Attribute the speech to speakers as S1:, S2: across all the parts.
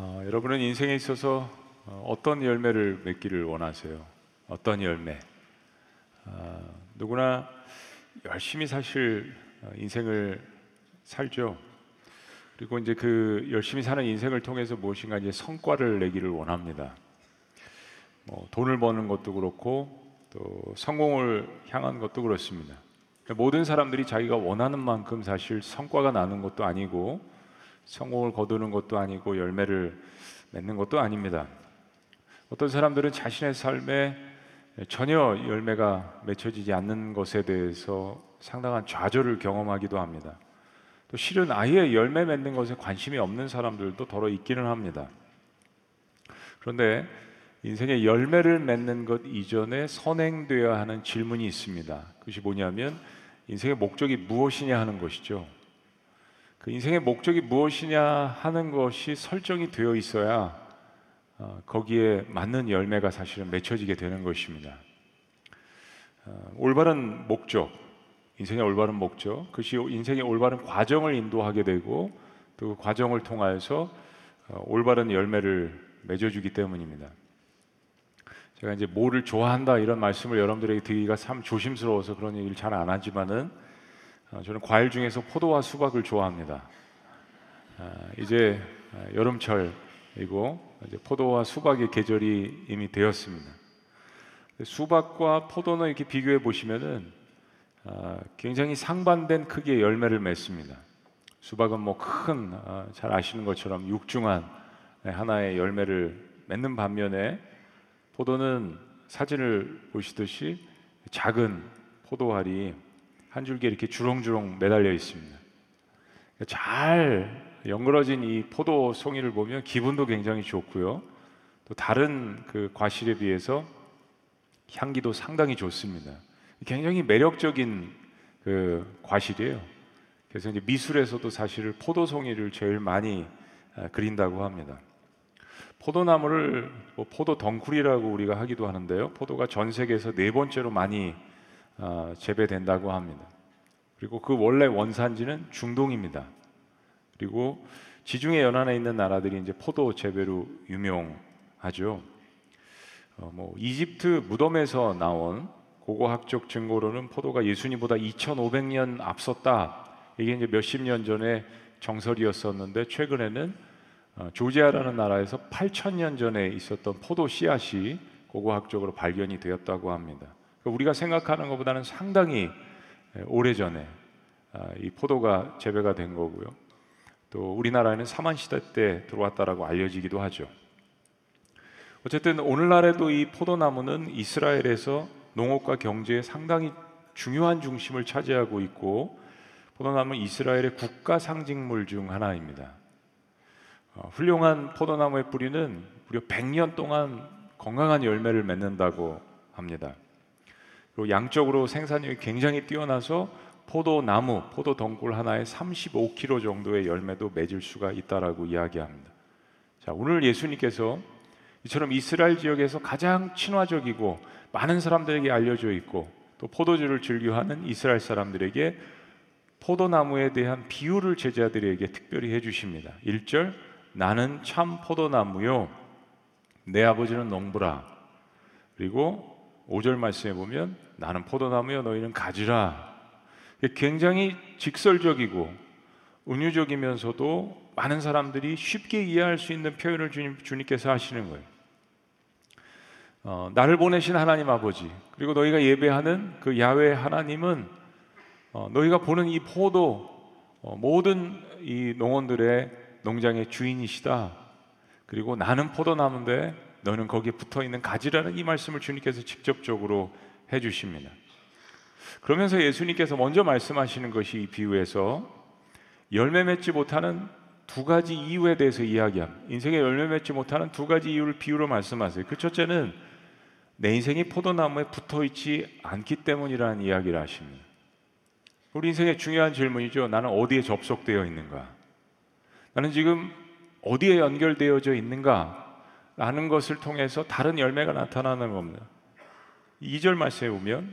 S1: 어, 여러분은 인생에 있어서 어, 어떤 열매를 맺기를 원하세요? 어떤 열매? 아, 누구나 열심히 사실 어, 인생을 살죠. 그리고 이제 그 열심히 사는 인생을 통해서 무엇인가 이제 성과를 내기를 원합니다. 뭐 돈을 버는 것도 그렇고 또 성공을 향한 것도 그렇습니다. 모든 사람들이 자기가 원하는 만큼 사실 성과가 나는 것도 아니고 성공을 거두는 것도 아니고 열매를 맺는 것도 아닙니다. 어떤 사람들은 자신의 삶에 전혀 열매가 맺혀지지 않는 것에 대해서 상당한 좌절을 경험하기도 합니다. 또 실은 아예 열매 맺는 것에 관심이 없는 사람들도 더러 있기는 합니다. 그런데 인생의 열매를 맺는 것 이전에 선행되어야 하는 질문이 있습니다. 그것이 뭐냐면 인생의 목적이 무엇이냐 하는 것이죠. 그 인생의 목적이 무엇이냐 하는 것이 설정이 되어 있어야 어, 거기에 맞는 열매가 사실은 맺혀지게 되는 것입니다. 어, 올바른 목적, 인생의 올바른 목적, 그것이 인생의 올바른 과정을 인도하게 되고 또 그 과정을 통하여서 어, 올바른 열매를 맺어주기 때문입니다. 제가 이제 뭐를 좋아한다 이런 말씀을 여러분들에게 드리기가 참 조심스러워서 그런 얘기를 잘 안 하지만은 어, 저는 과일 중에서 포도와 수박을 좋아합니다. 아, 이제 아, 여름철이고 이제 포도와 수박의 계절이 이미 되었습니다. 수박과 포도는 이렇게 비교해 보시면은 아, 굉장히 상반된 크기의 열매를 맺습니다. 수박은 뭐 큰 잘 아시는 것처럼 육중한 하나의 열매를 맺는 반면에 포도는 사진을 보시듯이 작은 포도알이 한 줄기 이렇게 주렁주렁 매달려 있습니다. 잘 연그러진 이 포도 송이를 보면 기분도 굉장히 좋고요. 또 다른 그 과실에 비해서 향기도 상당히 좋습니다. 굉장히 매력적인 그 과실이에요. 그래서 이제 미술에서도 사실 포도 송이를 제일 많이 아, 그린다고 합니다. 포도나무를 뭐 포도 덩쿨이라고 우리가 하기도 하는데요. 포도가 전 세계에서 네 번째로 많이 어, 재배된다고 합니다. 그리고 그 원래 원산지는 중동입니다. 그리고 지중해 연안에 있는 나라들이 이제 포도 재배로 유명하죠. 어, 뭐 이집트 무덤에서 나온 고고학적 증거로는 포도가 예수님보다 2,500년 앞섰다. 이게 이제 몇십 년 전에 정설이었었는데 최근에는 어, 조지아라는 나라에서 8천년 전에 있었던 포도 씨앗이 고고학적으로 발견이 되었다고 합니다. 그러니까 우리가 생각하는 것보다는 상당히 오래 전에 아, 이 포도가 재배가 된 거고요. 또 우리나라에는 사만 시대 때 들어왔다라고 알려지기도 하죠. 어쨌든 오늘날에도 이 포도나무는 이스라엘에서 농업과 경제에 상당히 중요한 중심을 차지하고 있고 포도나무는 이스라엘의 국가 상징물 중 하나입니다. 어, 훌륭한 포도나무의 뿌리는 무려 100년 동안 건강한 열매를 맺는다고 합니다. 그리고 양적으로 생산력이 굉장히 뛰어나서 포도나무, 포도 덩굴 하나에 35kg 정도의 열매도 맺을 수가 있다라고 이야기합니다. 자, 오늘 예수님께서 이처럼 이스라엘 지역에서 가장 친화적이고 많은 사람들에게 알려져 있고 또 포도주를 즐겨하는 이스라엘 사람들에게 포도나무에 대한 비유를 제자들에게 특별히 해 주십니다. 1절 나는 참 포도나무요 내 아버지는 농부라 그리고 5절 말씀에 보면 나는 포도나무요 너희는 가지라 굉장히 직설적이고 은유적이면서도 많은 사람들이 쉽게 이해할 수 있는 표현을 주님, 주님께서 하시는 거예요 어, 나를 보내신 하나님 아버지 그리고 너희가 예배하는 그 야외 하나님은 어, 너희가 보는 이 포도 어, 모든 이 농원들의 농장의 주인이시다. 그리고 나는 포도나무인데 너는 거기에 붙어 있는 가지라는 이 말씀을 주님께서 직접적으로 해 주십니다. 그러면서 예수님께서 먼저 말씀하시는 것이 이 비유에서 열매 맺지 못하는 두 가지 이유에 대해서 이야기합니다. 인생에 열매 맺지 못하는 두 가지 이유를 비유로 말씀하세요. 그 첫째는 내 인생이 포도나무에 붙어 있지 않기 때문이라는 이야기를 하십니다. 우리 인생의 중요한 질문이죠. 나는 어디에 접속되어 있는가? 나는 지금 어디에 연결되어져 있는가? 라는 것을 통해서 다른 열매가 나타나는 겁니다. 2절 말씀에 보면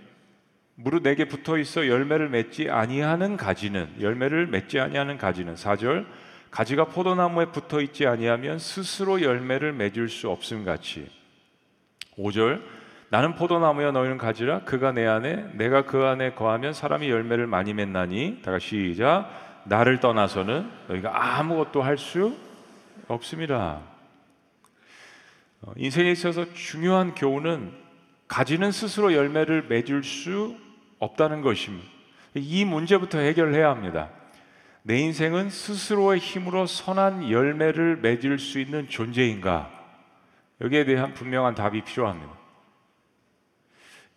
S1: 무릇 내게 붙어 있어 열매를 맺지 아니하는 가지는 열매를 맺지 아니하는 가지는 4절 가지가 포도나무에 붙어 있지 아니하면 스스로 열매를 맺을 수 없음 같이. 5절 나는 포도나무여 너희는 가지라 그가 내 안에 내가 그 안에 거하면 사람이 열매를 많이 맺나니? 다 같이 시작. 나를 떠나서는 너희가 아무것도 할 수 없습니다. 어, 인생에 있어서 중요한 교훈은 가지는 스스로 열매를 맺을 수 없다는 것입니다. 이 문제부터 해결해야 합니다. 내 인생은 스스로의 힘으로 선한 열매를 맺을 수 있는 존재인가? 여기에 대한 분명한 답이 필요합니다.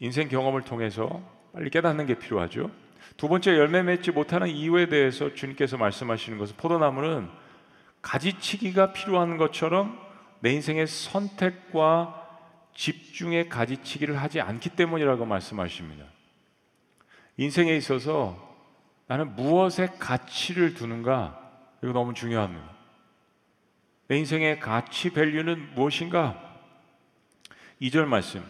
S1: 인생 경험을 통해서 빨리 깨닫는 게 필요하죠. 두 번째 열매 맺지 못하는 이유에 대해서 주님께서 말씀하시는 것은 포도나무는 가지치기가 필요한 것처럼 내 인생의 선택과 집중의 가지치기를 하지 않기 때문이라고 말씀하십니다. 인생에 있어서 나는 무엇에 가치를 두는가? 이거 너무 중요합니다. 내 인생의 가치 밸류는 무엇인가? 2절 말씀.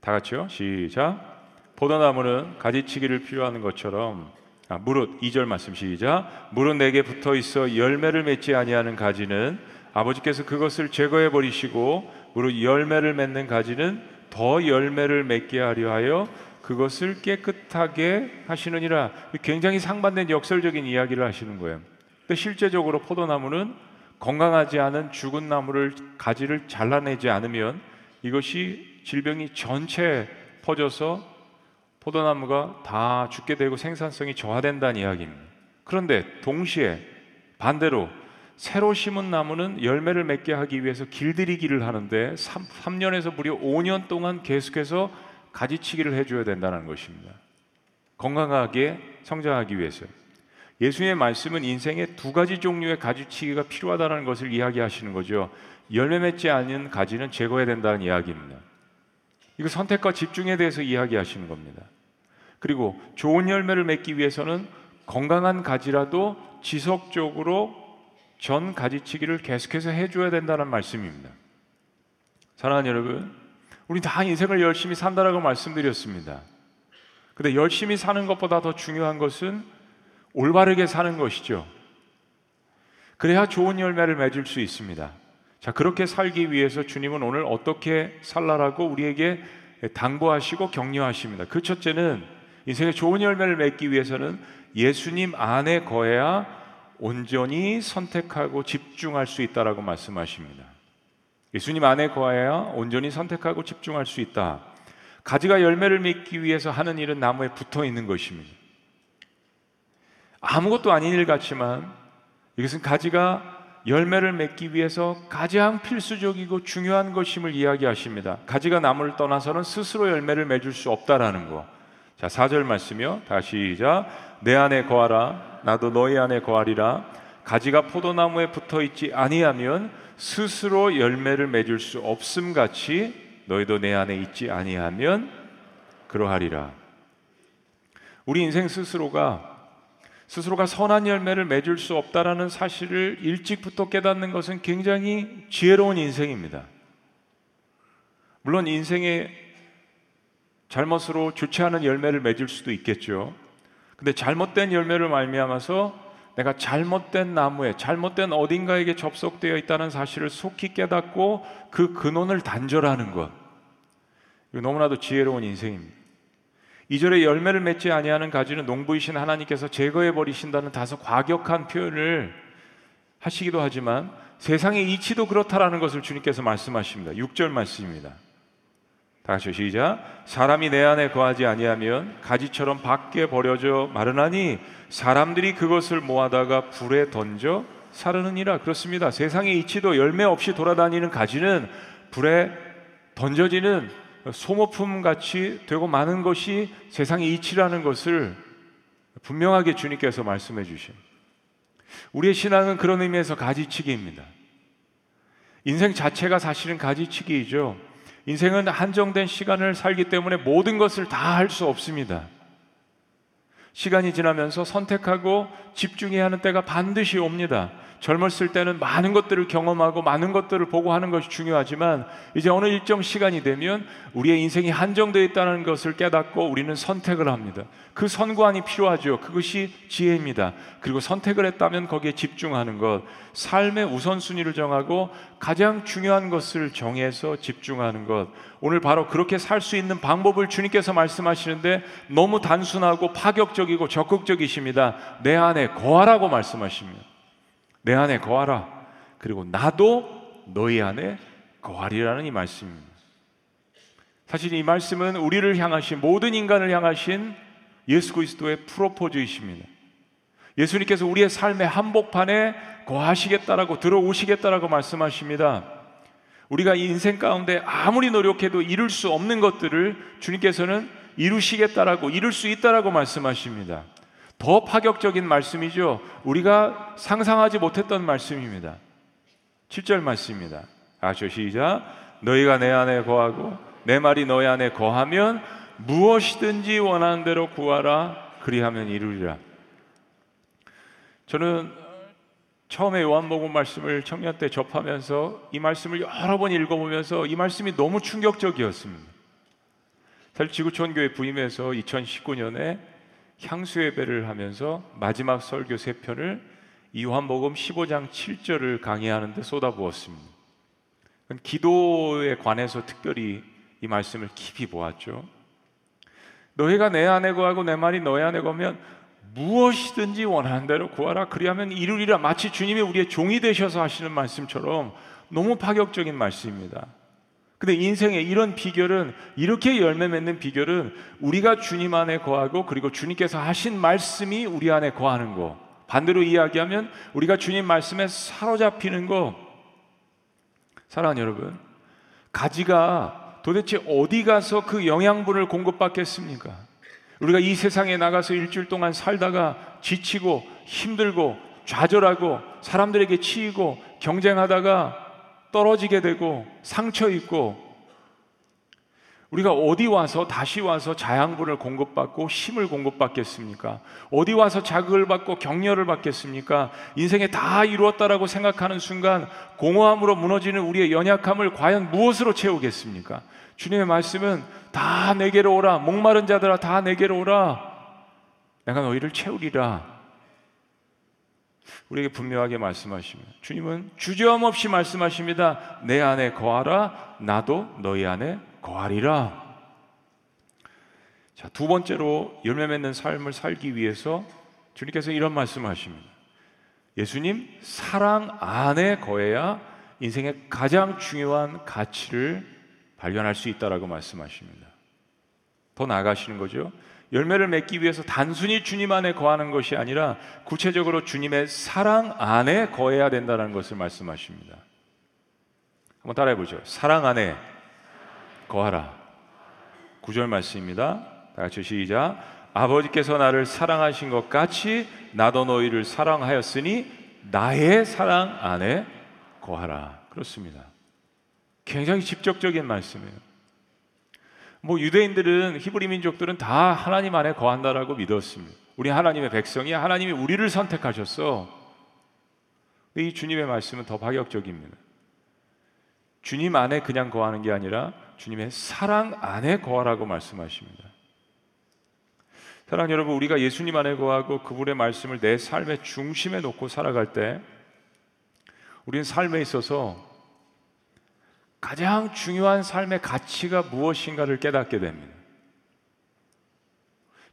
S1: 다 같이요. 시작. 포도나무는 가지치기를 필요하는 것처럼 아, 무릇 2절 말씀 시작. 무릇 내게 붙어 있어 열매를 맺지 아니하는 가지는 아버지께서 그것을 제거해 버리시고 무릇 열매를 맺는 가지는 더 열매를 맺게 하려 하여 그것을 깨끗하게 하시느니라. 굉장히 상반된 역설적인 이야기를 하시는 거예요. 근데 실제적으로 포도나무는 건강하지 않은 죽은 나무를 가지를 잘라내지 않으면 이것이 질병이 전체 퍼져서 포도나무가 다 죽게 되고 생산성이 저하된다는 이야기입니다. 그런데 동시에 반대로 새로 심은 나무는 열매를 맺게 하기 위해서 길들이기를 하는데 3, 3년에서 무려 5년 동안 계속해서 가지치기를 해줘야 된다는 것입니다. 건강하게 성장하기 위해서. 예수님의 말씀은 인생의 두 가지 종류의 가지치기가 필요하다는 것을 이야기하시는 거죠. 열매 맺지 않은 가지는 제거해야 된다는 이야기입니다. 이거 선택과 집중에 대해서 이야기하시는 겁니다. 그리고 좋은 열매를 맺기 위해서는 건강한 가지라도 지속적으로 전 가지치기를 계속해서 해줘야 된다는 말씀입니다. 사랑하는 여러분, 우리 다 인생을 열심히 산다라고 말씀드렸습니다. 근데 열심히 사는 것보다 더 중요한 것은 올바르게 사는 것이죠. 그래야 좋은 열매를 맺을 수 있습니다. 자, 그렇게 살기 위해서 주님은 오늘 어떻게 살라라고 우리에게 당부하시고 격려하십니다. 그 첫째는 인생의 좋은 열매를 맺기 위해서는 예수님 안에 거해야 온전히 선택하고 집중할 수 있다라고 말씀하십니다. 예수님 안에 거해야 온전히 선택하고 집중할 수 있다. 가지가 열매를 맺기 위해서 하는 일은 나무에 붙어 있는 것입니다. 아무것도 아닌 일 같지만 이것은 가지가 열매를 맺기 위해서 가장 필수적이고 중요한 것임을 이야기하십니다. 가지가 나무를 떠나서는 스스로 열매를 맺을 수 없다라는 거. 자, 4절 말씀이요. 다시 시작. 내 안에 거하라. 나도 너희 안에 거하리라. 가지가 포도나무에 붙어 있지 아니하면 스스로 열매를 맺을 수 없음 같이 너희도 내 안에 있지 아니하면 그러하리라. 우리 인생 스스로가 스스로가 선한 열매를 맺을 수 없다라는 사실을 일찍부터 깨닫는 것은 굉장히 지혜로운 인생입니다. 물론 인생의 잘못으로 좋지 않은 열매를 맺을 수도 있겠죠. 근데 잘못된 열매를 말미암아서 내가 잘못된 나무에 잘못된 어딘가에게 접속되어 있다는 사실을 속히 깨닫고 그 근원을 단절하는 것. 이거 너무나도 지혜로운 인생입니다. 이절에 열매를 맺지 아니하는 가지는 농부이신 하나님께서 제거해 버리신다는 다소 과격한 표현을 하시기도 하지만 세상의 이치도 그렇다라는 것을 주님께서 말씀하십니다. 6절 말씀입니다. 다시 시작. 사람이 내 안에 거하지 아니하면 가지처럼 밖에 버려져 마르나니 사람들이 그것을 모아다가 불에 던져 사르느니라. 그렇습니다. 세상의 이치도 열매 없이 돌아다니는 가지는 불에 던져지는 소모품 같이 되고 많은 것이 세상의 이치라는 것을 분명하게 주님께서 말씀해 주신. 우리의 신앙은 그런 의미에서 가지치기입니다. 인생 자체가 사실은 가지치기이죠. 인생은 한정된 시간을 살기 때문에 모든 것을 다 할 수 없습니다. 시간이 지나면서 선택하고 집중해야 하는 때가 반드시 옵니다. 젊었을 때는 많은 것들을 경험하고 많은 것들을 보고 하는 것이 중요하지만 이제 어느 일정 시간이 되면 우리의 인생이 한정되어 있다는 것을 깨닫고 우리는 선택을 합니다. 그 선관이 필요하죠. 그것이 지혜입니다. 그리고 선택을 했다면 거기에 집중하는 것, 삶의 우선순위를 정하고 가장 중요한 것을 정해서 집중하는 것. 오늘 바로 그렇게 살 수 있는 방법을 주님께서 말씀하시는데 너무 단순하고 파격적이고 적극적이십니다. 내 안에 거하라고 말씀하십니다. 내 안에 거하라. 그리고 나도 너희 안에 거하리라는 이 말씀입니다. 사실 이 말씀은 우리를 향하신 모든 인간을 향하신 예수 그리스도의 프로포즈이십니다. 예수님께서 우리의 삶의 한복판에 거하시겠다라고 들어오시겠다라고 말씀하십니다. 우리가 이 인생 가운데 아무리 노력해도 이룰 수 없는 것들을 주님께서는 이루시겠다라고 이룰 수 있다라고 말씀하십니다. 더 파격적인 말씀이죠. 우리가 상상하지 못했던 말씀입니다. 7절 말씀입니다. 아셔 시작. 너희가 내 안에 거하고 내 말이 너희 안에 거하면 무엇이든지 원하는 대로 구하라 그리하면 이루리라. 저는 처음에 요한복음 말씀을 청년 때 접하면서 이 말씀을 여러 번 읽어보면서 이 말씀이 너무 충격적이었습니다. 사실 지구촌 교회 부임해서 2019년에 향수 예배를 하면서 마지막 설교 세 편을 요한복음 15장 7절을 강의하는데 쏟아부었습니다. 기도에 관해서 특별히 이 말씀을 깊이 보았죠. 너희가 내 안에 거하고 내 말이 너희 안에 거면 무엇이든지 원하는 대로 구하라 그리하면 이루리라 마치 주님이 우리의 종이 되셔서 하시는 말씀처럼 너무 파격적인 말씀입니다. 근데 인생의 이런 비결은 이렇게 열매 맺는 비결은 우리가 주님 안에 거하고 그리고 주님께서 하신 말씀이 우리 안에 거하는 거. 반대로 이야기하면 우리가 주님 말씀에 사로잡히는 거. 사랑하는 여러분, 가지가 도대체 어디 가서 그 영양분을 공급받겠습니까? 우리가 이 세상에 나가서 일주일 동안 살다가 지치고 힘들고 좌절하고 사람들에게 치이고 경쟁하다가 떨어지게 되고 상처 입고 우리가 어디 와서 다시 와서 자양분을 공급받고 힘을 공급받겠습니까? 어디 와서 자극을 받고 격려를 받겠습니까? 인생에 다 이루었다라고 생각하는 순간 공허함으로 무너지는 우리의 연약함을 과연 무엇으로 채우겠습니까? 주님의 말씀은 다 내게로 오라. 목마른 자들아 다 내게로 오라. 내가 너희를 채우리라. 우리에게 분명하게 말씀하십니다. 주님은 주저함 없이 말씀하십니다. 내 안에 거하라. 나도 너희 안에 거하리라. 자, 두 번째로 열매 맺는 삶을 살기 위해서 주님께서 이런 말씀을 하십니다. 예수님 사랑 안에 거해야 인생의 가장 중요한 가치를 발견할 수 있다라고 말씀하십니다. 더 나아가시는 거죠. 열매를 맺기 위해서 단순히 주님 안에 거하는 것이 아니라 구체적으로 주님의 사랑 안에 거해야 된다는 것을 말씀하십니다. 한번 따라해 보죠. 사랑 안에 거하라. 구절 말씀입니다. 다 같이 시작. 아버지께서 나를 사랑하신 것 같이 나도 너희를 사랑하였으니 나의 사랑 안에 거하라. 그렇습니다. 굉장히 직접적인 말씀이에요. 뭐 유대인들은 히브리 민족들은 다 하나님 안에 거한다라고 믿었습니다. 우리 하나님의 백성이 하나님이 우리를 선택하셨어. 이 주님의 말씀은 더 파격적입니다. 주님 안에 그냥 거하는 게 아니라 주님의 사랑 안에 거하라고 말씀하십니다. 사랑 여러분, 우리가 예수님 안에 거하고 그분의 말씀을 내 삶의 중심에 놓고 살아갈 때 우리는 삶에 있어서 가장 중요한 삶의 가치가 무엇인가를 깨닫게 됩니다.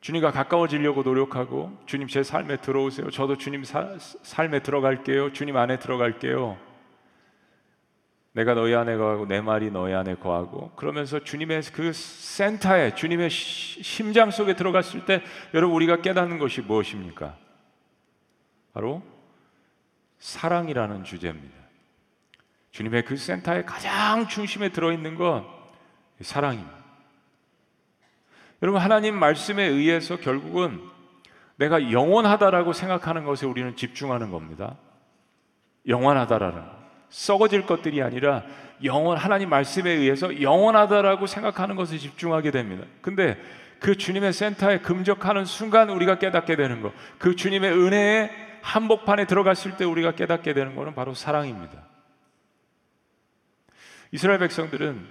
S1: 주님과 가까워지려고 노력하고 주님 제 삶에 들어오세요. 저도 주님 사, 삶에 들어갈게요. 주님 안에 들어갈게요. 내가 너희 안에 거하고 내 말이 너희 안에 거하고 그러면서 주님의 그 센터에 주님의 심장 속에 들어갔을 때 여러분 우리가 깨닫는 것이 무엇입니까? 바로 사랑이라는 주제입니다. 주님의 그 센터의 가장 중심에 들어있는 건 사랑입니다. 여러분, 하나님 말씀에 의해서 결국은 내가 영원하다라고 생각하는 것에 우리는 집중하는 겁니다. 영원하다라는 썩어질 것들이 아니라 영원 하나님 말씀에 의해서 영원하다라고 생각하는 것에 집중하게 됩니다. 근데 그 주님의 센터에 금적하는 순간 우리가 깨닫게 되는 것. 그 주님의 은혜의 한복판에 들어갔을 때 우리가 깨닫게 되는 것은 바로 사랑입니다. 이스라엘 백성들은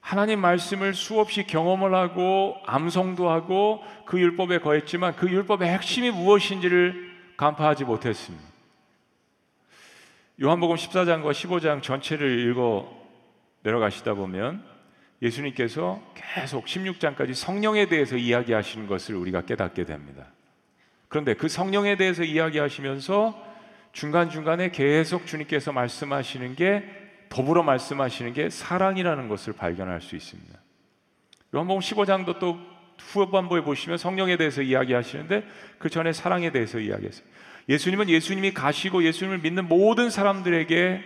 S1: 하나님 말씀을 수없이 경험을 하고 암송도 하고 그 율법에 거했지만 그 율법의 핵심이 무엇인지를 간파하지 못했습니다. 요한복음 14장과 15장 전체를 읽어 내려가시다 보면 예수님께서 계속 16장까지 성령에 대해서 이야기하시는 것을 우리가 깨닫게 됩니다. 그런데 그 성령에 대해서 이야기하시면서 중간중간에 계속 주님께서 말씀하시는 게 더불어 말씀하시는 게 사랑이라는 것을 발견할 수 있습니다. 요한복음 15장도 또 후반부에 보시면 성령에 대해서 이야기하시는데 그 전에 사랑에 대해서 이야기했어요. 예수님은 예수님이 가시고 예수님을 믿는 모든 사람들에게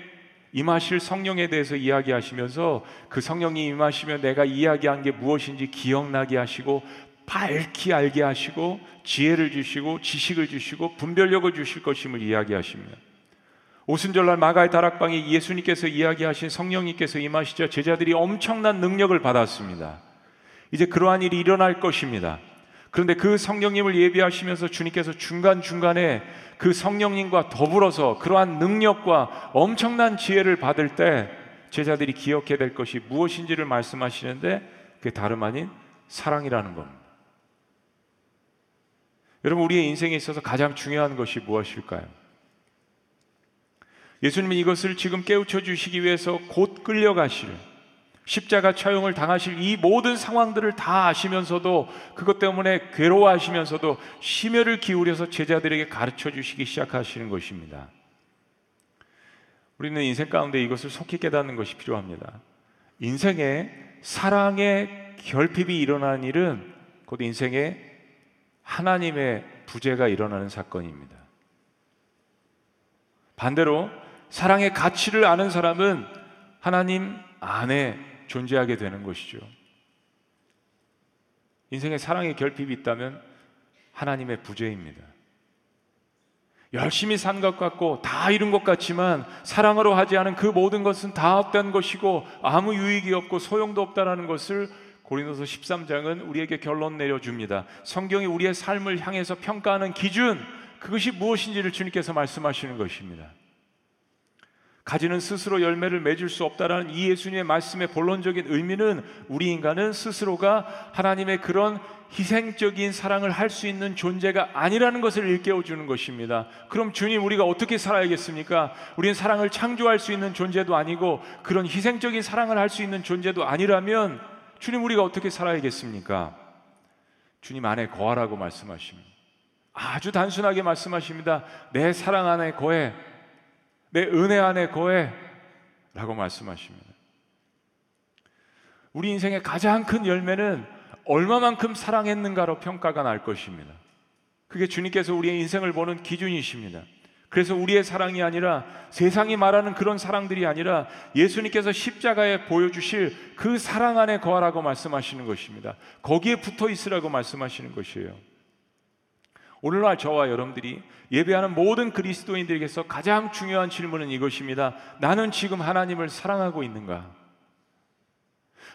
S1: 임하실 성령에 대해서 이야기하시면서 그 성령이 임하시면 내가 이야기한 게 무엇인지 기억나게 하시고 밝히 알게 하시고 지혜를 주시고 지식을 주시고 분별력을 주실 것임을 이야기하십니다. 오순절날 마가의 다락방에 예수님께서 이야기하신 성령님께서 임하시자 제자들이 엄청난 능력을 받았습니다. 이제 그러한 일이 일어날 것입니다. 그런데 그 성령님을 예비하시면서 주님께서 중간중간에 그 성령님과 더불어서 그러한 능력과 엄청난 지혜를 받을 때 제자들이 기억해야 될 것이 무엇인지를 말씀하시는데 그게 다름 아닌 사랑이라는 겁니다. 여러분 우리의 인생에 있어서 가장 중요한 것이 무엇일까요? 예수님은 이것을 지금 깨우쳐 주시기 위해서 곧 끌려가실 십자가 처형을 당하실 이 모든 상황들을 다 아시면서도 그것 때문에 괴로워하시면서도 심혈을 기울여서 제자들에게 가르쳐 주시기 시작하시는 것입니다. 우리는 인생 가운데 이것을 속히 깨닫는 것이 필요합니다. 인생에 사랑의 결핍이 일어나는 일은 곧 인생에 하나님의 부재가 일어나는 사건입니다. 반대로 사랑의 가치를 아는 사람은 하나님 안에 존재하게 되는 것이죠. 인생에 사랑의 결핍이 있다면 하나님의 부재입니다. 열심히 산 것 같고 다 이룬 것 같지만 사랑으로 하지 않은 그 모든 것은 다 헛된 것이고 아무 유익이 없고 소용도 없다라는 것을 고린도서 13장은 우리에게 결론 내려줍니다. 성경이 우리의 삶을 향해서 평가하는 기준 그것이 무엇인지를 주님께서 말씀하시는 것입니다. 가지는 스스로 열매를 맺을 수 없다라는 이 예수님의 말씀의 본론적인 의미는 우리 인간은 스스로가 하나님의 그런 희생적인 사랑을 할 수 있는 존재가 아니라는 것을 일깨워 주는 것입니다. 그럼 주님 우리가 어떻게 살아야겠습니까? 우리는 사랑을 창조할 수 있는 존재도 아니고 그런 희생적인 사랑을 할 수 있는 존재도 아니라면 주님 우리가 어떻게 살아야겠습니까? 주님 안에 거하라고 말씀하십니다. 아주 단순하게 말씀하십니다. 내 사랑 안에 거해. 내 은혜 안에 거해 라고 말씀하십니다. 우리 인생의 가장 큰 열매는 얼마만큼 사랑했는가로 평가가 날 것입니다. 그게 주님께서 우리의 인생을 보는 기준이십니다. 그래서 우리의 사랑이 아니라 세상이 말하는 그런 사랑들이 아니라 예수님께서 십자가에 보여주실 그 사랑 안에 거하라고 말씀하시는 것입니다. 거기에 붙어 있으라고 말씀하시는 것이에요. 오늘날 저와 여러분들이 예배하는 모든 그리스도인들에게서 가장 중요한 질문은 이것입니다. 나는 지금 하나님을 사랑하고 있는가?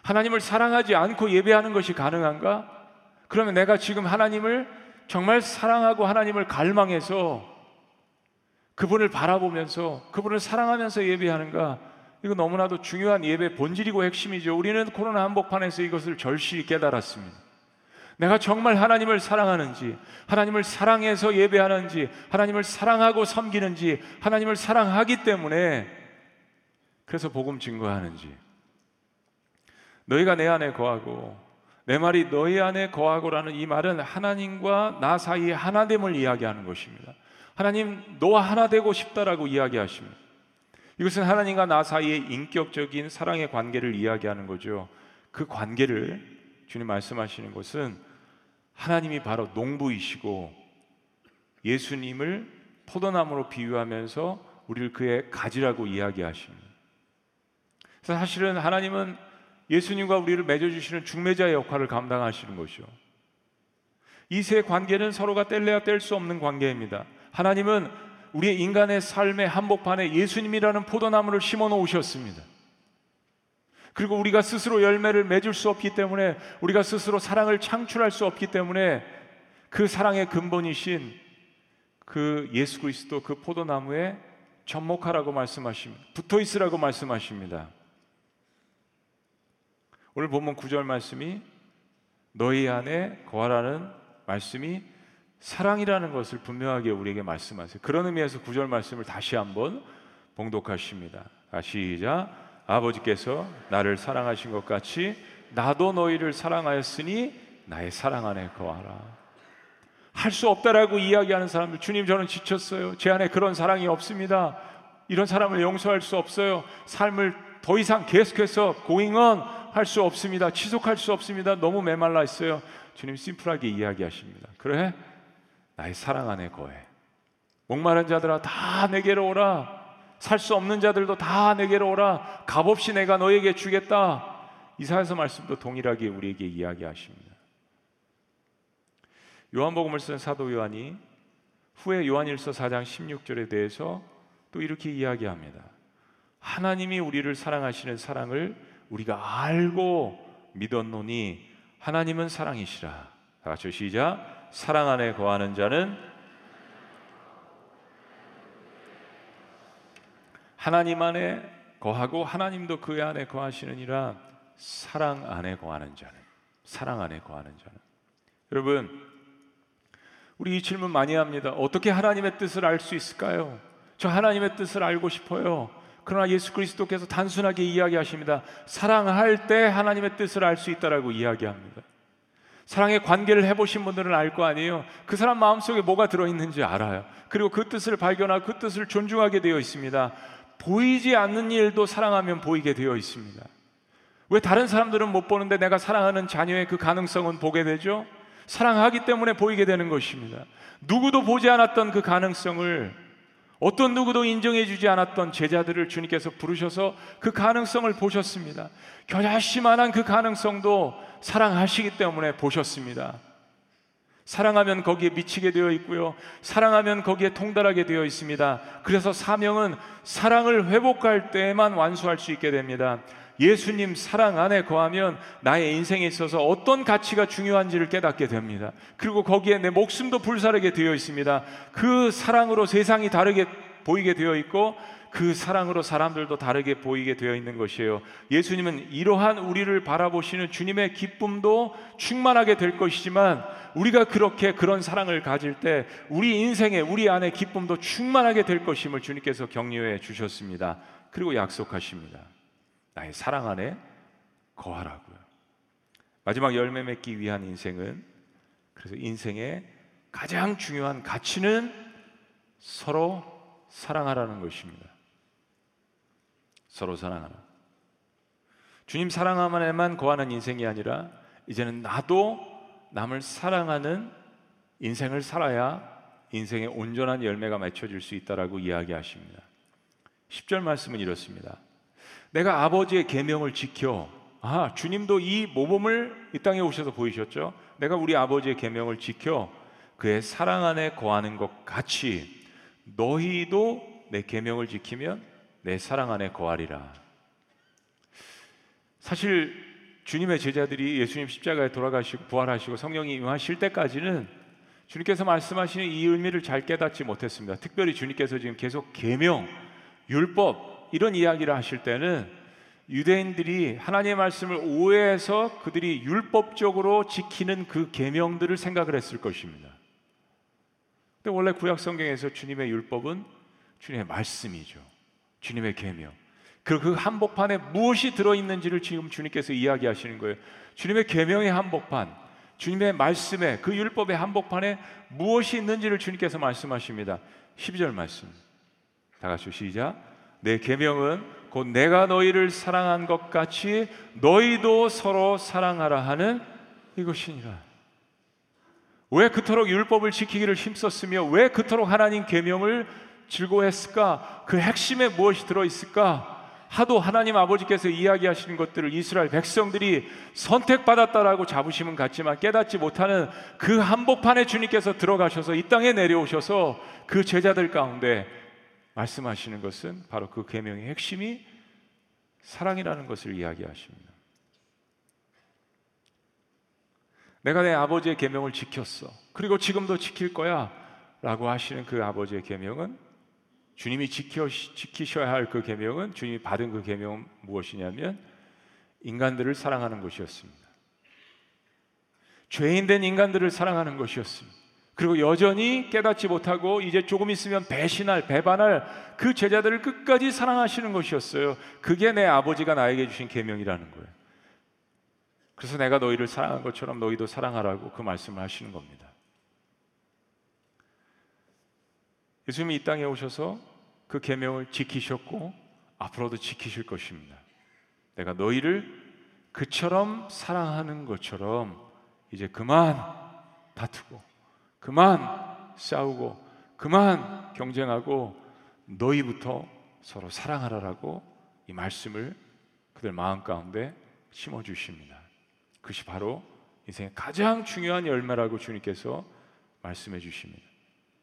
S1: 하나님을 사랑하지 않고 예배하는 것이 가능한가? 그러면 내가 지금 하나님을 정말 사랑하고 하나님을 갈망해서 그분을 바라보면서 그분을 사랑하면서 예배하는가? 이거 너무나도 중요한 예배 본질이고 핵심이죠. 우리는 코로나 한복판에서 이것을 절실히 깨달았습니다. 내가 정말 하나님을 사랑하는지, 하나님을 사랑해서 예배하는지, 하나님을 사랑하고 섬기는지, 하나님을 사랑하기 때문에 그래서 복음 증거하는지. 너희가 내 안에 거하고 내 말이 너희 안에 거하고라는 이 말은 하나님과 나 사이의 하나됨을 이야기하는 것입니다. 하나님 너와 하나 되고 싶다라고 이야기하십니다. 이것은 하나님과 나 사이의 인격적인 사랑의 관계를 이야기하는 거죠. 그 관계를 주님 말씀하시는 것은 하나님이 바로 농부이시고 예수님을 포도나무로 비유하면서 우리를 그의 가지라고 이야기하십니다. 사실은 하나님은 예수님과 우리를 맺어주시는 중매자의 역할을 감당하시는 것이요. 이 세 관계는 서로가 뗄래야 뗄 수 없는 관계입니다. 하나님은 우리의 인간의 삶의 한복판에 예수님이라는 포도나무를 심어 놓으셨습니다. 그리고 우리가 스스로 열매를 맺을 수 없기 때문에 우리가 스스로 사랑을 창출할 수 없기 때문에 그 사랑의 근본이신 그 예수 그리스도 그 포도나무에 접목하라고 말씀하십니다. 붙어 있으라고 말씀하십니다. 오늘 본문 9절 말씀이 너희 안에 거하라는 말씀이 사랑이라는 것을 분명하게 우리에게 말씀하세요. 그런 의미에서 9절 말씀을 다시 한번 봉독하십니다. 시작. 아버지께서 나를 사랑하신 것 같이 나도 너희를 사랑하였으니 나의 사랑 안에 거하라. 할 수 없다라고 이야기하는 사람들, 주님 저는 지쳤어요. 제 안에 그런 사랑이 없습니다. 이런 사람을 용서할 수 없어요. 삶을 더 이상 계속해서 고잉은 할수 없습니다. 지속할 수 없습니다. 너무 메말라 있어요. 주님 심플하게 이야기하십니다. 그래? 나의 사랑 안에 거해. 목마른 자들아 다 내게로 오라. 살 수 없는 자들도 다 내게로 오라. 값없이 내가 너에게 주겠다. 이사야서 말씀도 동일하게 우리에게 이야기하십니다. 요한복음을 쓴 사도 요한이 후에 요한일서 4장 16절에 대해서 또 이렇게 이야기합니다. 하나님이 우리를 사랑하시는 사랑을 우리가 알고 믿었노니 하나님은 사랑이시라. 다 같이 시작. 사랑 안에 거하는 자는 하나님 안에 거하고 하나님도 그 안에 거하시느니라. 사랑 안에 거하는 자는 사랑 안에 거하는 자는 여러분 우리 이 질문 많이 합니다. 어떻게 하나님의 뜻을 알 수 있을까요? 저 하나님의 뜻을 알고 싶어요. 그러나 예수 그리스도께서 단순하게 이야기하십니다. 사랑할 때 하나님의 뜻을 알 수 있다라고 이야기합니다. 사랑의 관계를 해보신 분들은 알 거 아니에요. 그 사람 마음속에 뭐가 들어있는지 알아요. 그리고 그 뜻을 발견하고 그 뜻을 존중하게 되어 있습니다. 보이지 않는 일도 사랑하면 보이게 되어 있습니다. 왜 다른 사람들은 못 보는데 내가 사랑하는 자녀의 그 가능성은 보게 되죠? 사랑하기 때문에 보이게 되는 것입니다. 누구도 보지 않았던 그 가능성을 어떤 누구도 인정해 주지 않았던 제자들을 주님께서 부르셔서 그 가능성을 보셨습니다. 겨자씨만한 그 가능성도 사랑하시기 때문에 보셨습니다. 사랑하면 거기에 미치게 되어 있고요. 사랑하면 거기에 통달하게 되어 있습니다. 그래서 사명은 사랑을 회복할 때에만 완수할 수 있게 됩니다. 예수님 사랑 안에 거하면 나의 인생에 있어서 어떤 가치가 중요한지를 깨닫게 됩니다. 그리고 거기에 내 목숨도 불사르게 되어 있습니다. 그 사랑으로 세상이 다르게 보이게 되어 있고 그 사랑으로 사람들도 다르게 보이게 되어 있는 것이에요. 예수님은 이러한 우리를 바라보시는 주님의 기쁨도 충만하게 될 것이지만 우리가 그렇게 그런 사랑을 가질 때 우리 인생에 우리 안에 기쁨도 충만하게 될 것임을 주님께서 격려해 주셨습니다. 그리고 약속하십니다. 나의 사랑 안에 거하라고요. 마지막 열매 맺기 위한 인생은 그래서 인생의 가장 중요한 가치는 서로 사랑하라는 것입니다. 서로 사랑하라. 주님 사랑 안에만 거하는 인생이 아니라 이제는 나도 남을 사랑하는 인생을 살아야 인생의 온전한 열매가 맺혀질 수 있다라고 이야기하십니다. 10절 말씀은 이렇습니다. 내가 아버지의 계명을 지켜 아, 주님도 이 모범을 이 땅에 오셔서 보이셨죠? 내가 우리 아버지의 계명을 지켜 그의 사랑 안에 거하는 것 같이 너희도 내 계명을 지키면 내 사랑 안에 거하리라. 사실 주님의 제자들이 예수님 십자가에 돌아가시고 부활하시고 성령이 임하실 때까지는 주님께서 말씀하시는 이 의미를 잘 깨닫지 못했습니다. 특별히 주님께서 지금 계속 계명, 율법 이런 이야기를 하실 때는 유대인들이 하나님의 말씀을 오해해서 그들이 율법적으로 지키는 그 계명들을 생각을 했을 것입니다. 근데 원래 구약 성경에서 주님의 율법은 주님의 말씀이죠. 주님의 계명. 그리고 그 한복판에 무엇이 들어 있는지를 지금 주님께서 이야기하시는 거예요. 주님의 계명의 한복판, 주님의 말씀에 그 율법의 한복판에 무엇이 있는지를 주님께서 말씀하십니다. 12절 말씀. 다 같이 시작. 내 계명은 곧 내가 너희를 사랑한 것 같이 너희도 서로 사랑하라 하는 이것이니라. 왜 그토록 율법을 지키기를 힘썼으며 왜 그토록 하나님 계명을 즐거워했을까? 그 핵심에 무엇이 들어 있을까? 하도 하나님 아버지께서 이야기하시는 것들을 이스라엘 백성들이 선택받았다라고 자부심은 갖지만 깨닫지 못하는 그 한복판에 주님께서 들어가셔서 이 땅에 내려오셔서 그 제자들 가운데 말씀하시는 것은 바로 그 계명의 핵심이 사랑이라는 것을 이야기하십니다. 내가 내 아버지의 계명을 지켰어. 그리고 지금도 지킬 거야. 라고 하시는 그 아버지의 계명은 주님이 지켜 지키셔야 할 그 계명은 주님이 받은 그 계명은 무엇이냐면 인간들을 사랑하는 것이었습니다. 죄인된 인간들을 사랑하는 것이었습니다. 그리고 여전히 깨닫지 못하고 이제 조금 있으면 배신할 배반할 그 제자들을 끝까지 사랑하시는 것이었어요. 그게 내 아버지가 나에게 주신 계명이라는 거예요. 그래서 내가 너희를 사랑한 것처럼 너희도 사랑하라고 그 말씀을 하시는 겁니다. 예수님이 이 땅에 오셔서 그 계명을 지키셨고 앞으로도 지키실 것입니다. 내가 너희를 그처럼 사랑하는 것처럼 이제 그만 다투고 그만 싸우고 그만 경쟁하고 너희부터 서로 사랑하라라고 이 말씀을 그들 마음 가운데 심어 주십니다. 그것이 바로 인생의 가장 중요한 열매라고 주님께서 말씀해 주십니다.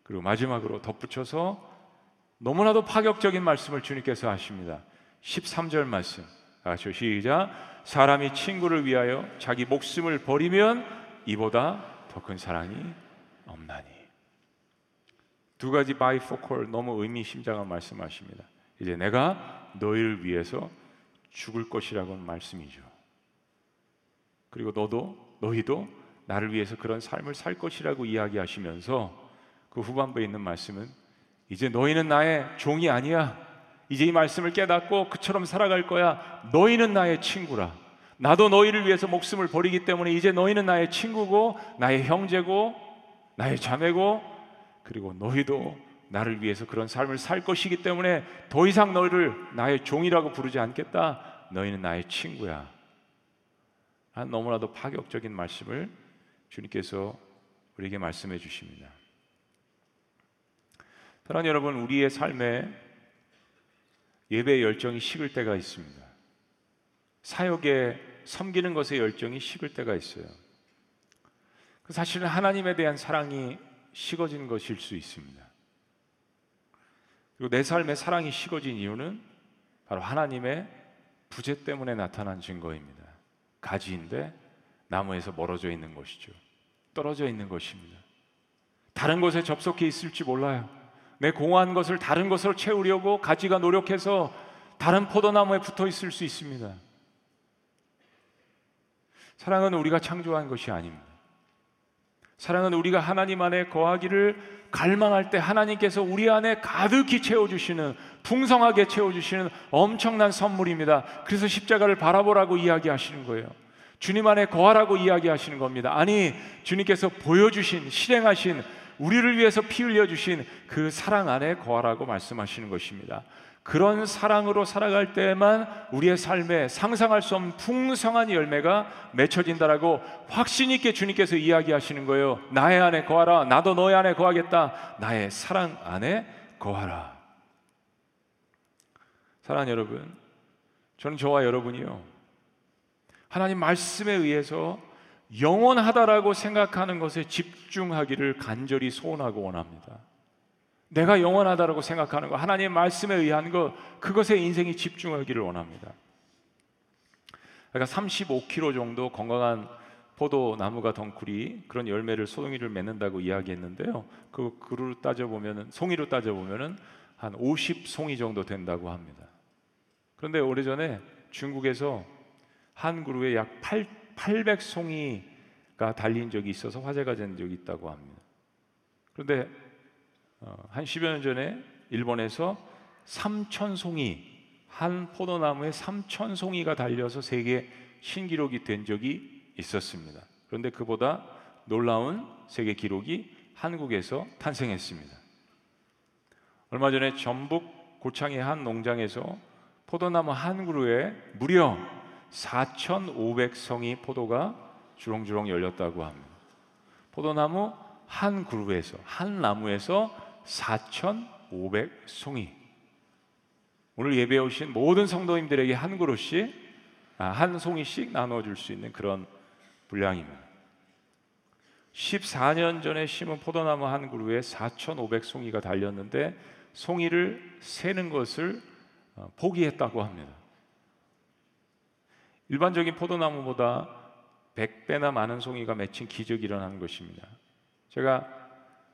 S1: 그리고 마지막으로 덧붙여서 너무나도 파격적인 말씀을 주님께서 하십니다. 13절 말씀. 같이 시작. 사람이 친구를 위하여 자기 목숨을 버리면 이보다 더 큰 사랑이 없나니. 두 가지 바이포컬 너무 의미심장한 말씀하십니다. 이제 내가 너희를 위해서 죽을 것이라고는 말씀이죠. 그리고 너도 너희도 나를 위해서 그런 삶을 살 것이라고 이야기하시면서 그 후반부에 있는 말씀은 이제 너희는 나의 종이 아니야. 이제 이 말씀을 깨닫고 그처럼 살아갈 거야. 너희는 나의 친구라. 나도 너희를 위해서 목숨을 버리기 때문에 이제 너희는 나의 친구고 나의 형제고 나의 자매고 그리고 너희도 나를 위해서 그런 삶을 살 것이기 때문에 더 이상 너희를 나의 종이라고 부르지 않겠다. 너희는 나의 친구야. 한 너무나도 파격적인 말씀을 주님께서 우리에게 말씀해 주십니다. 사랑하는 여러분, 우리의 삶에 예배 열정이 식을 때가 있습니다. 사역에 섬기는 것에 열정이 식을 때가 있어요. 그 사실은 하나님에 대한 사랑이 식어진 것일 수 있습니다. 그리고 내 삶의 사랑이 식어진 이유는 바로 하나님의 부재 때문에 나타난 증거입니다. 가지인데 나무에서 멀어져 있는 것이죠. 떨어져 있는 것입니다. 다른 곳에 접속해 있을지 몰라요. 내 공허한 것을 다른 것으로 채우려고 가지가 노력해서 다른 포도나무에 붙어 있을 수 있습니다. 사랑은 우리가 창조한 것이 아닙니다. 사랑은 우리가 하나님 안에 거하기를 갈망할 때 하나님께서 우리 안에 가득히 채워주시는 풍성하게 채워주시는 엄청난 선물입니다. 그래서 십자가를 바라보라고 이야기하시는 거예요. 주님 안에 거하라고 이야기하시는 겁니다. 아니, 주님께서 보여주신, 실행하신 우리를 위해서 피 흘려 주신 그 사랑 안에 거하라고 말씀하시는 것입니다. 그런 사랑으로 살아갈 때만 우리의 삶에 상상할 수 없는 풍성한 열매가 맺혀진다라고 확신 있게 주님께서 이야기하시는 거예요. 나의 안에 거하라. 나도 너의 안에 거하겠다. 나의 사랑 안에 거하라. 사랑 여러분, 저는 저와 여러분이요. 하나님 말씀에 의해서 영원하다라고 생각하는 것에 집중하기를 간절히 소원하고 원합니다. 내가 영원하다라고 생각하는 거, 하나님의 말씀에 의한 것, 그것에 인생이 집중하기를 원합니다. 그러니까 35kg 정도 건강한 포도나무가 덩쿨이 그런 열매를 소송이를 맺는다고 이야기했는데요. 그 그루 따져 보면은 송이로 따져 보면은 한 50송이 정도 된다고 합니다. 그런데 오래전에 중국에서 한 그루에 약 8, 800송이가 달린 적이 있어서 화제가 된 적이 있다고 합니다. 그런데 어, 한 10여 년 전에 일본에서 3천 송이 한 포도나무에 3천 송이가 달려서 세계 신기록이 된 적이 있었습니다. 그런데 그보다 놀라운 세계 기록이 한국에서 탄생했습니다. 얼마 전에 전북 고창의 한 농장에서 포도나무 한 그루에 무려 4,500성이 포도가 주렁주렁 열렸다고 합니다. 포도나무 한 그루에서 한 나무에서 4,500송이. 오늘 예배 오신 모든 성도님들에게 한 그루씩 아, 한 송이씩 나눠 줄 수 있는 그런 분량입니다. 14년 전에 심은 포도나무 한 그루에 4,500송이가 달렸는데 송이를 세는 것을 어, 포기했다고 합니다. 일반적인 포도나무보다 100배나 많은 송이가 맺힌 기적이 일어나는 것입니다. 제가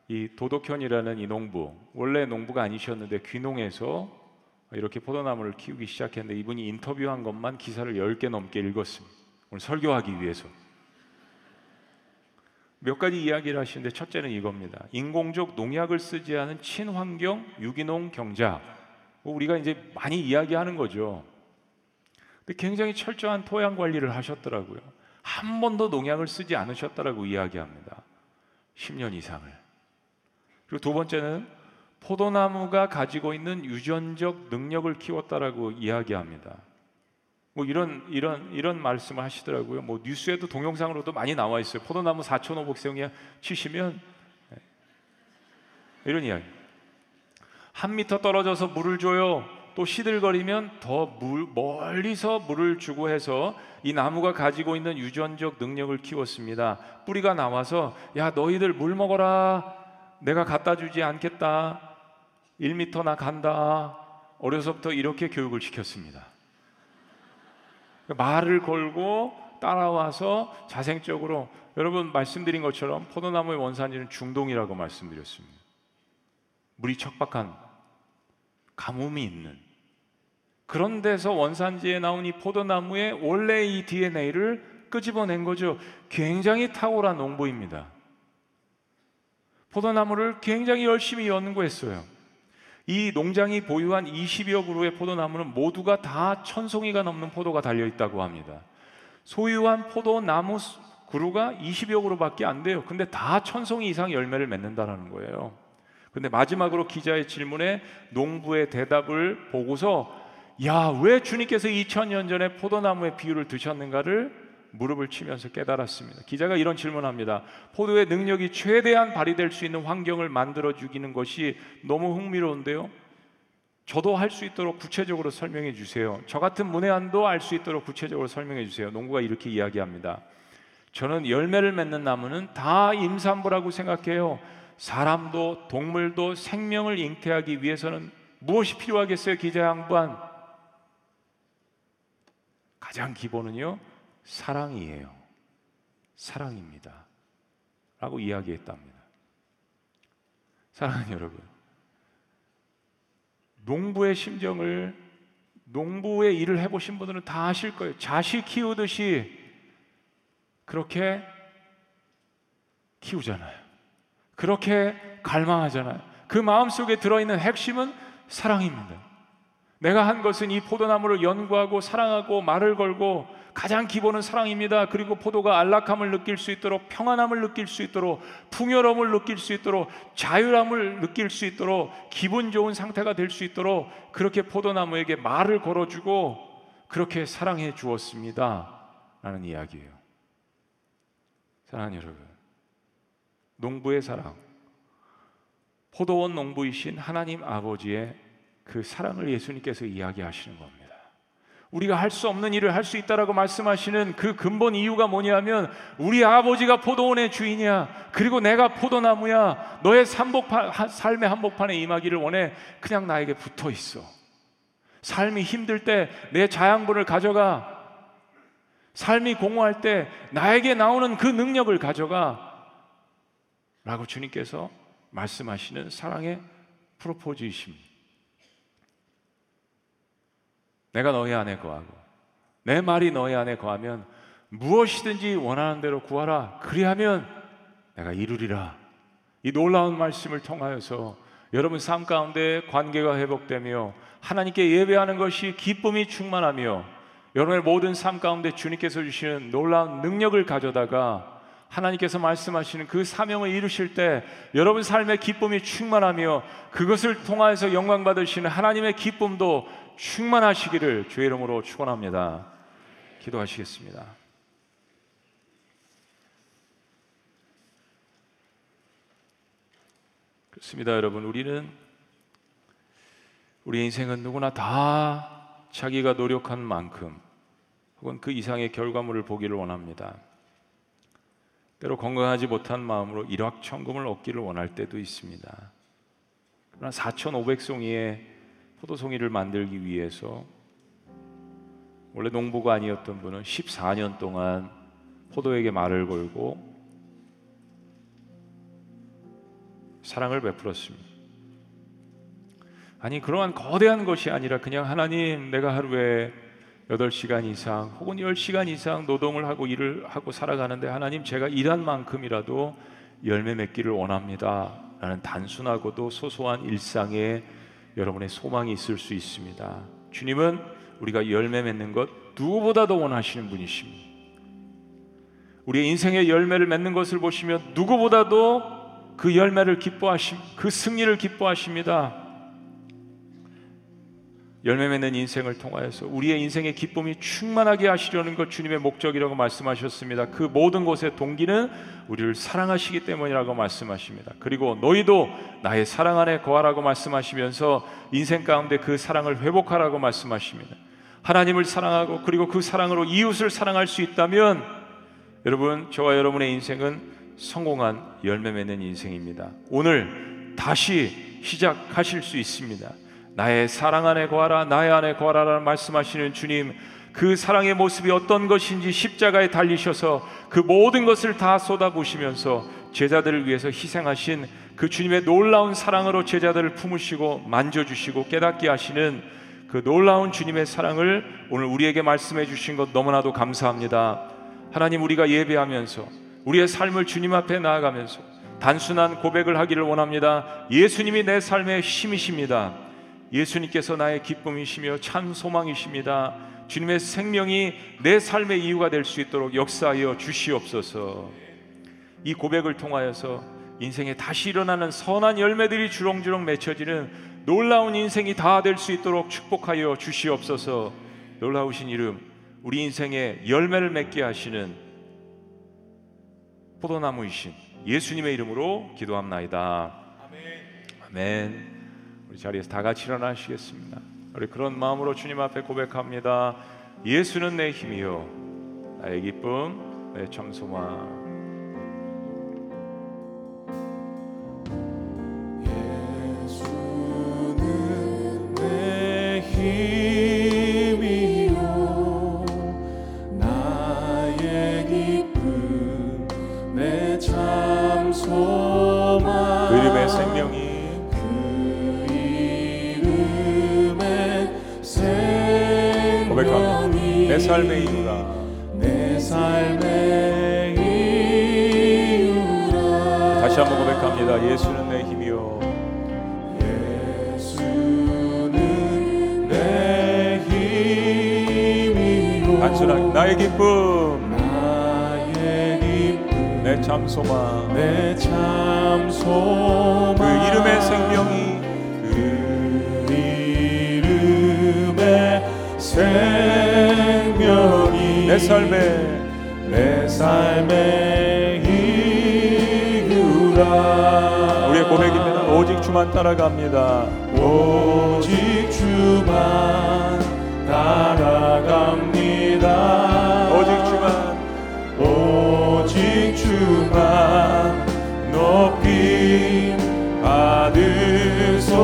S1: 이 도덕현이라는 이 농부 원래 농부가 아니셨는데 귀농해서 이렇게 포도나무를 키우기 시작했는데 이분이 인터뷰한 것만 기사를 10개 넘게 읽었습니다. 오늘 설교하기 위해서. 몇 가지 이야기를 하시는데 첫째는 이겁니다. 인공적 농약을 쓰지 않은 친환경 유기농 경작. 뭐 우리가 이제 많이 이야기하는 거죠. 근데 굉장히 철저한 토양 관리를 하셨더라고요. 한 번도 농약을 쓰지 않으셨다라고 이야기합니다. 10년 이상을. 그리고 두 번째는 포도나무가 가지고 있는 유전적 능력을 키웠다라고 이야기합니다. 뭐 이런 이런 이런 말씀을 하시더라고요. 뭐 뉴스에도 동영상으로도 많이 나와 있어요. 포도나무 4,500성이 치시면 네. 이런 이야기. 한 미터 떨어져서 물을 줘요. 또 시들거리면 더 물, 멀리서 물을 주고 해서 이 나무가 가지고 있는 유전적 능력을 키웠습니다. 뿌리가 나와서 야 너희들 물 먹어라. 내가 갖다 주지 않겠다. 1미터나 간다. 어려서부터 이렇게 교육을 시켰습니다. 말을 걸고 따라와서 자생적으로 여러분 말씀드린 것처럼 포도나무의 원산지는 중동이라고 말씀드렸습니다. 물이 척박한 가뭄이 있는 그런 데서 원산지에 나온 이 포도나무의 원래 이 DNA를 끄집어낸 거죠. 굉장히 탁월한 농부입니다. 포도나무를 굉장히 열심히 연구했어요. 이 농장이 보유한 20여 그루의 포도나무는 모두가 다 천송이가 넘는 포도가 달려 있다고 합니다. 소유한 포도나무 그루가 20여 그루밖에 안 돼요. 근데 다 천송이 이상 열매를 맺는다라는 거예요. 근데 마지막으로 기자의 질문에 농부의 대답을 보고서 야, 왜 주님께서 2000년 전에 포도나무의 비유를 드셨는가를 무릎을 치면서 깨달았습니다. 기자가 이런 질문합니다. 포도의 능력이 최대한 발휘될 수 있는 환경을 만들어 주기는 것이 너무 흥미로운데요. 저도 할 수 있도록 구체적으로 설명해 주세요. 저 같은 문외한도 알 수 있도록 구체적으로 설명해 주세요. 농구가 이렇게 이야기합니다. 저는 열매를 맺는 나무는 다 임산부라고 생각해요. 사람도 동물도 생명을 잉태하기 위해서는 무엇이 필요하겠어요, 기자 양반? 가장 기본은요, 사랑이에요. 사랑입니다. 라고 이야기했답니다. 사랑하는 여러분, 농부의 심정을 농부의 일을 해보신 분들은 다 아실 거예요. 자식 키우듯이 그렇게 키우잖아요. 그렇게 갈망하잖아요. 그 마음 속에 들어있는 핵심은 사랑입니다. 내가 한 것은 이 포도나무를 연구하고 사랑하고 말을 걸고 가장 기본은 사랑입니다. 그리고 포도가 안락함을 느낄 수 있도록 평안함을 느낄 수 있도록 풍요로움을 느낄 수 있도록 자유함을 느낄 수 있도록 기분 좋은 상태가 될 수 있도록 그렇게 포도나무에게 말을 걸어주고 그렇게 사랑해 주었습니다. 라는 이야기예요. 사랑하는 여러분, 농부의 사랑, 포도원 농부이신 하나님 아버지의 그 사랑을 예수님께서 이야기하시는 겁니다. 우리가 할 수 없는 일을 할 수 있다라고 말씀하시는 그 근본 이유가 뭐냐면 우리 아버지가 포도원의 주인이야. 그리고 내가 포도나무야. 너의 삼복판, 삶의 한복판에 임하기를 원해. 그냥 나에게 붙어 있어. 삶이 힘들 때 내 자양분을 가져가. 삶이 공허할 때 나에게 나오는 그 능력을 가져가. 라고 주님께서 말씀하시는 사랑의 프로포즈이십니다. 내가 너희 안에 거하고 내 말이 너희 안에 거하면 무엇이든지 원하는 대로 구하라. 그리하면 내가 이루리라. 이 놀라운 말씀을 통하여서 여러분 삶 가운데 관계가 회복되며 하나님께 예배하는 것이 기쁨이 충만하며 여러분의 모든 삶 가운데 주님께서 주시는 놀라운 능력을 가져다가 하나님께서 말씀하시는 그 사명을 이루실 때 여러분 삶의 기쁨이 충만하며 그것을 통하여서 영광 받으시는 하나님의 기쁨도 충만하시기를 주의 이름으로 축원합니다. 기도하시겠습니다. 그렇습니다, 여러분. 우리는 우리 인생은 누구나 다 자기가 노력한 만큼 혹은 그 이상의 결과물을 보기를 원합니다. 때로 건강하지 못한 마음으로 일확천금을 얻기를 원할 때도 있습니다. 그러나 4,500송이의 포도송이를 만들기 위해서 원래 농부가 아니었던 분은 14년 동안 포도에게 말을 걸고 사랑을 베풀었습니다. 아니 그러한 거대한 것이 아니라 그냥 하나님 내가 하루에 8시간 이상 혹은 10시간 이상 노동을 하고 일을 하고 살아가는데 하나님 제가 일한 만큼이라도 열매 맺기를 원합니다. 라는 단순하고도 소소한 일상에 여러분의 소망이 있을 수 있습니다. 주님은 우리가 열매 맺는 것 누구보다도 원하시는 분이십니다. 우리의 인생의 열매를 맺는 것을 보시면 누구보다도 그 열매를 기뻐하심, 그 승리를 기뻐하십니다. 열매 맺는 인생을 통하여서 우리의 인생의 기쁨이 충만하게 하시려는 것 주님의 목적이라고 말씀하셨습니다. 그 모든 곳의 동기는 우리를 사랑하시기 때문이라고 말씀하십니다. 그리고 너희도 나의 사랑 안에 거하라고 말씀하시면서 인생 가운데 그 사랑을 회복하라고 말씀하십니다. 하나님을 사랑하고 그리고 그 사랑으로 이웃을 사랑할 수 있다면 여러분 저와 여러분의 인생은 성공한 열매 맺는 인생입니다. 오늘 다시 시작하실 수 있습니다. 나의 사랑 안에 거하라 나의 안에 거하라라는 말씀하시는 주님 그 사랑의 모습이 어떤 것인지 십자가에 달리셔서 그 모든 것을 다 쏟아부시면서 제자들을 위해서 희생하신 그 주님의 놀라운 사랑으로 제자들을 품으시고 만져주시고 깨닫게 하시는 그 놀라운 주님의 사랑을 오늘 우리에게 말씀해 주신 것 너무나도 감사합니다. 하나님 우리가 예배하면서 우리의 삶을 주님 앞에 나아가면서 단순한 고백을 하기를 원합니다. 예수님이 내 삶의 힘이십니다. 예수님께서 나의 기쁨이시며 참 소망이십니다. 주님의 생명이 내 삶의 이유가 될 수 있도록 역사하여 주시옵소서. 이 고백을 통하여서 인생에 다시 일어나는 선한 열매들이 주렁주렁 맺혀지는 놀라운 인생이 다 될 수 있도록 축복하여 주시옵소서. 놀라우신 이름, 우리 인생에 열매를 맺게 하시는 포도나무이신 예수님의 이름으로 기도합나이다. 아멘. 우리 자리에서 다 같이 일어나시겠습니다. 우리 그런 마음으로 주님 앞에 고백합니다. 예수는 내 힘이요 나의 기쁨 내 참소망 그 이름의 생명이 내 삶의 이유라.
S2: 내 삶의 이유라.
S1: 다시 한번 고백합니다. 예수는 내 힘이요.
S2: 예수는 내 힘이요.
S1: 단순하게. 나의 기쁨. 내 참소망.
S2: 내 참소망.
S1: 그 이름의 생명이
S2: 그 이름의 생명이
S1: 내 삶의
S2: 내 삶의 이유라
S1: 우리의 고백입니다. 오직 주만 따라갑니다.
S2: 오직 주만 따라갑니다
S1: 오직 주만
S2: 오직 주만 높이 받으소서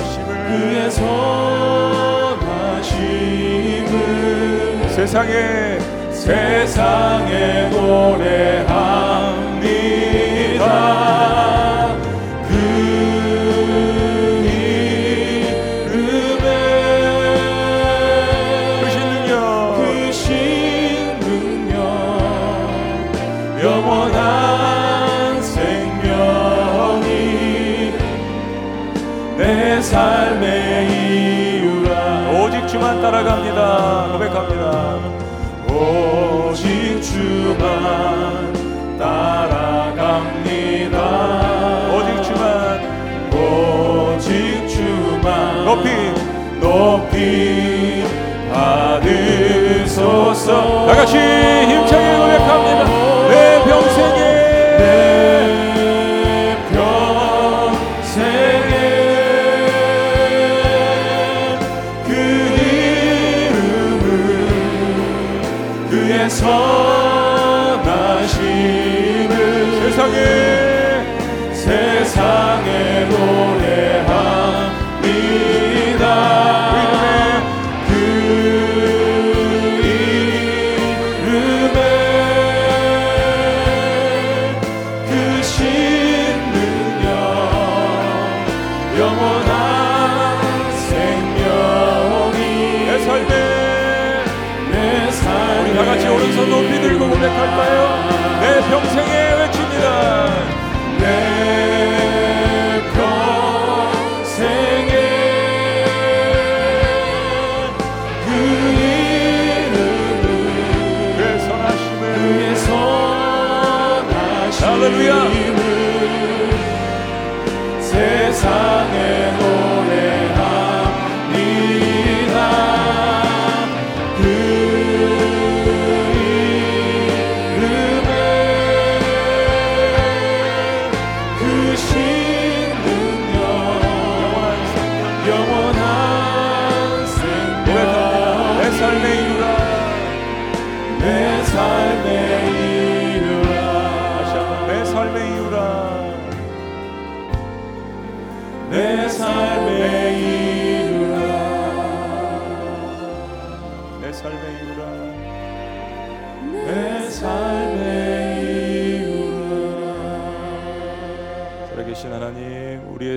S1: 선하심을
S2: 그의 선하심을
S1: 세상에
S2: 세상에 노래합니다 받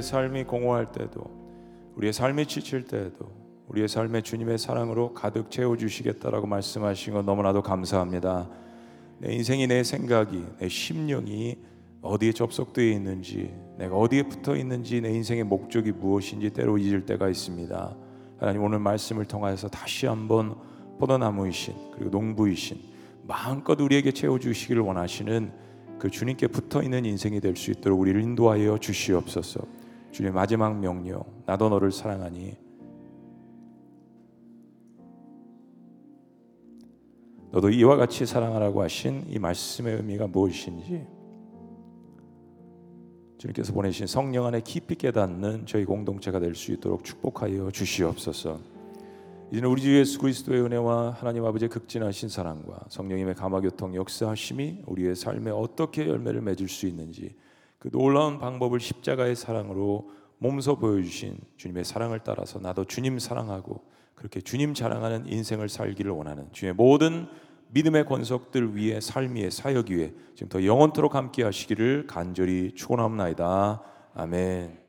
S1: 삶이 공허할 때도 우리의 삶이 지칠 때도 우리의 삶에 주님의 사랑으로 가득 채워 주시겠다라고 말씀하신 것 너무나도 감사합니다. 내 인생이 내 생각이 내 심령이 어디에 접속되어 있는지 내가 어디에 붙어 있는지 내 인생의 목적이 무엇인지 때로 잊을 때가 있습니다. 하나님 오늘 말씀을 통하여서 다시 한번 포도나무이신 그리고 농부이신 마음껏 우리에게 채워 주시기를 원하시는 그 주님께 붙어 있는 인생이 될 수 있도록 우리를 인도하여 주시옵소서. 주님 마지막 명령 나도 너를 사랑하니 너도 이와 같이 사랑하라고 하신 이 말씀의 의미가 무엇인지 주님께서 보내신 성령 안에 깊이 깨닫는 저희 공동체가 될 수 있도록 축복하여 주시옵소서. 이제는 우리 주 예수 그리스도의 은혜와 하나님 아버지의 극진하신 사랑과 성령님의 감화교통 역사하심이 우리의 삶에 어떻게 열매를 맺을 수 있는지 그 놀라운 방법을 십자가의 사랑으로 몸소 보여주신 주님의 사랑을 따라서 나도 주님 사랑하고 그렇게 주님 자랑하는 인생을 살기를 원하는 주의 모든 믿음의 권속들 위에 삶 위에 사역 위에 지금 더 영원토록 함께 하시기를 간절히 축원합나이다. 아멘.